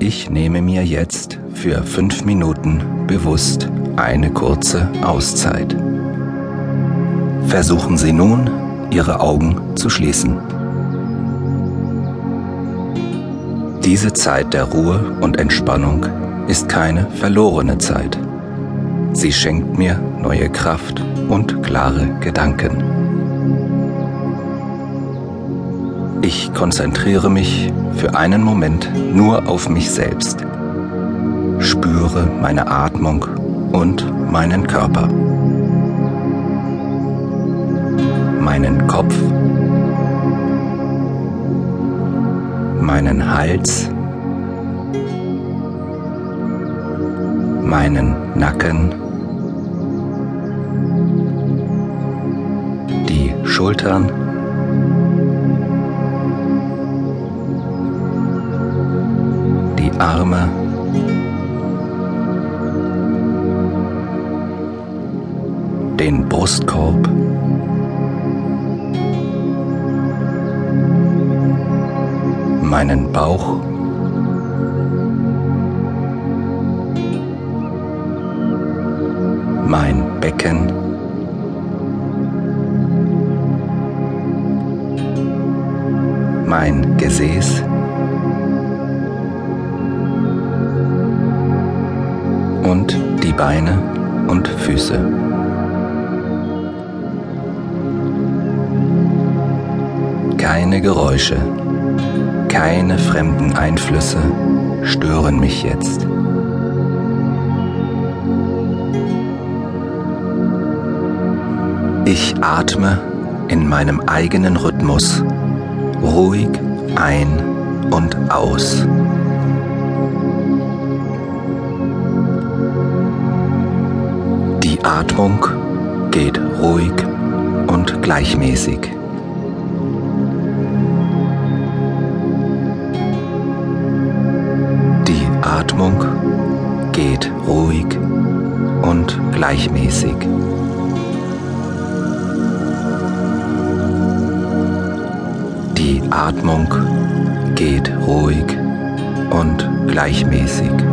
Ich nehme mir jetzt für fünf Minuten bewusst eine kurze Auszeit. Versuchen Sie nun, Ihre Augen zu schließen. Diese Zeit der Ruhe und Entspannung ist keine verlorene Zeit. Sie schenkt mir neue Kraft und klare Gedanken. Ich konzentriere mich für einen Moment nur auf mich selbst, spüre meine Atmung und meinen Körper, meinen Kopf, meinen Hals, meinen Nacken, die Schultern, Arme, den Brustkorb, meinen Bauch, mein Becken, mein Gesäß, und die Beine und Füße. Keine Geräusche, keine fremden Einflüsse stören mich jetzt. Ich atme in meinem eigenen Rhythmus ruhig ein und aus. Atmung geht ruhig und gleichmäßig. Die Atmung geht ruhig und gleichmäßig. Die Atmung geht ruhig und gleichmäßig.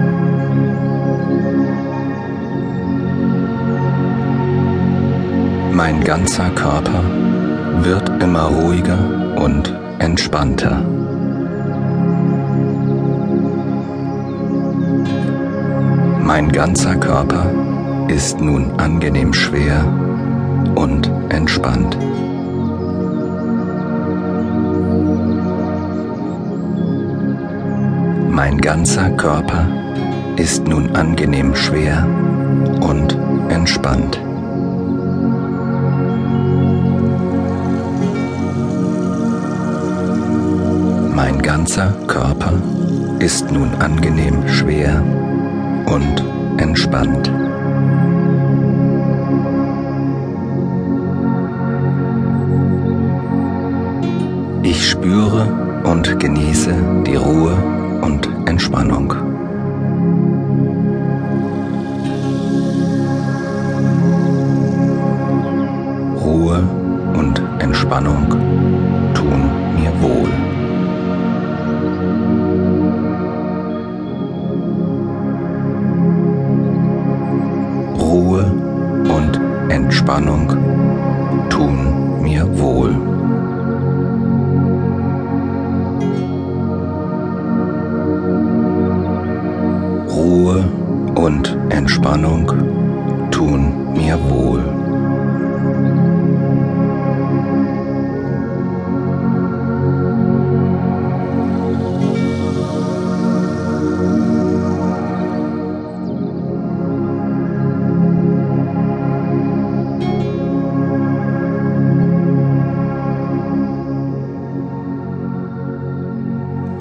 Mein ganzer Körper wird immer ruhiger und entspannter. Mein ganzer Körper ist nun angenehm schwer und entspannt. Mein ganzer Körper ist nun angenehm schwer und entspannt. Ganzer Körper ist nun angenehm schwer und entspannt. Ich spüre und genieße die Ruhe und Entspannung. Ruhe und Entspannung Entspannung tun mir wohl. Ruhe und Entspannung tun mir wohl.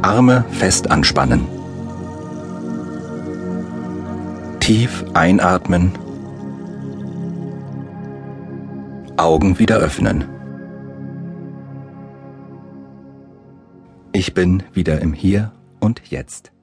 Arme fest anspannen. Tief einatmen. Augen wieder öffnen. Ich bin wieder im Hier und Jetzt.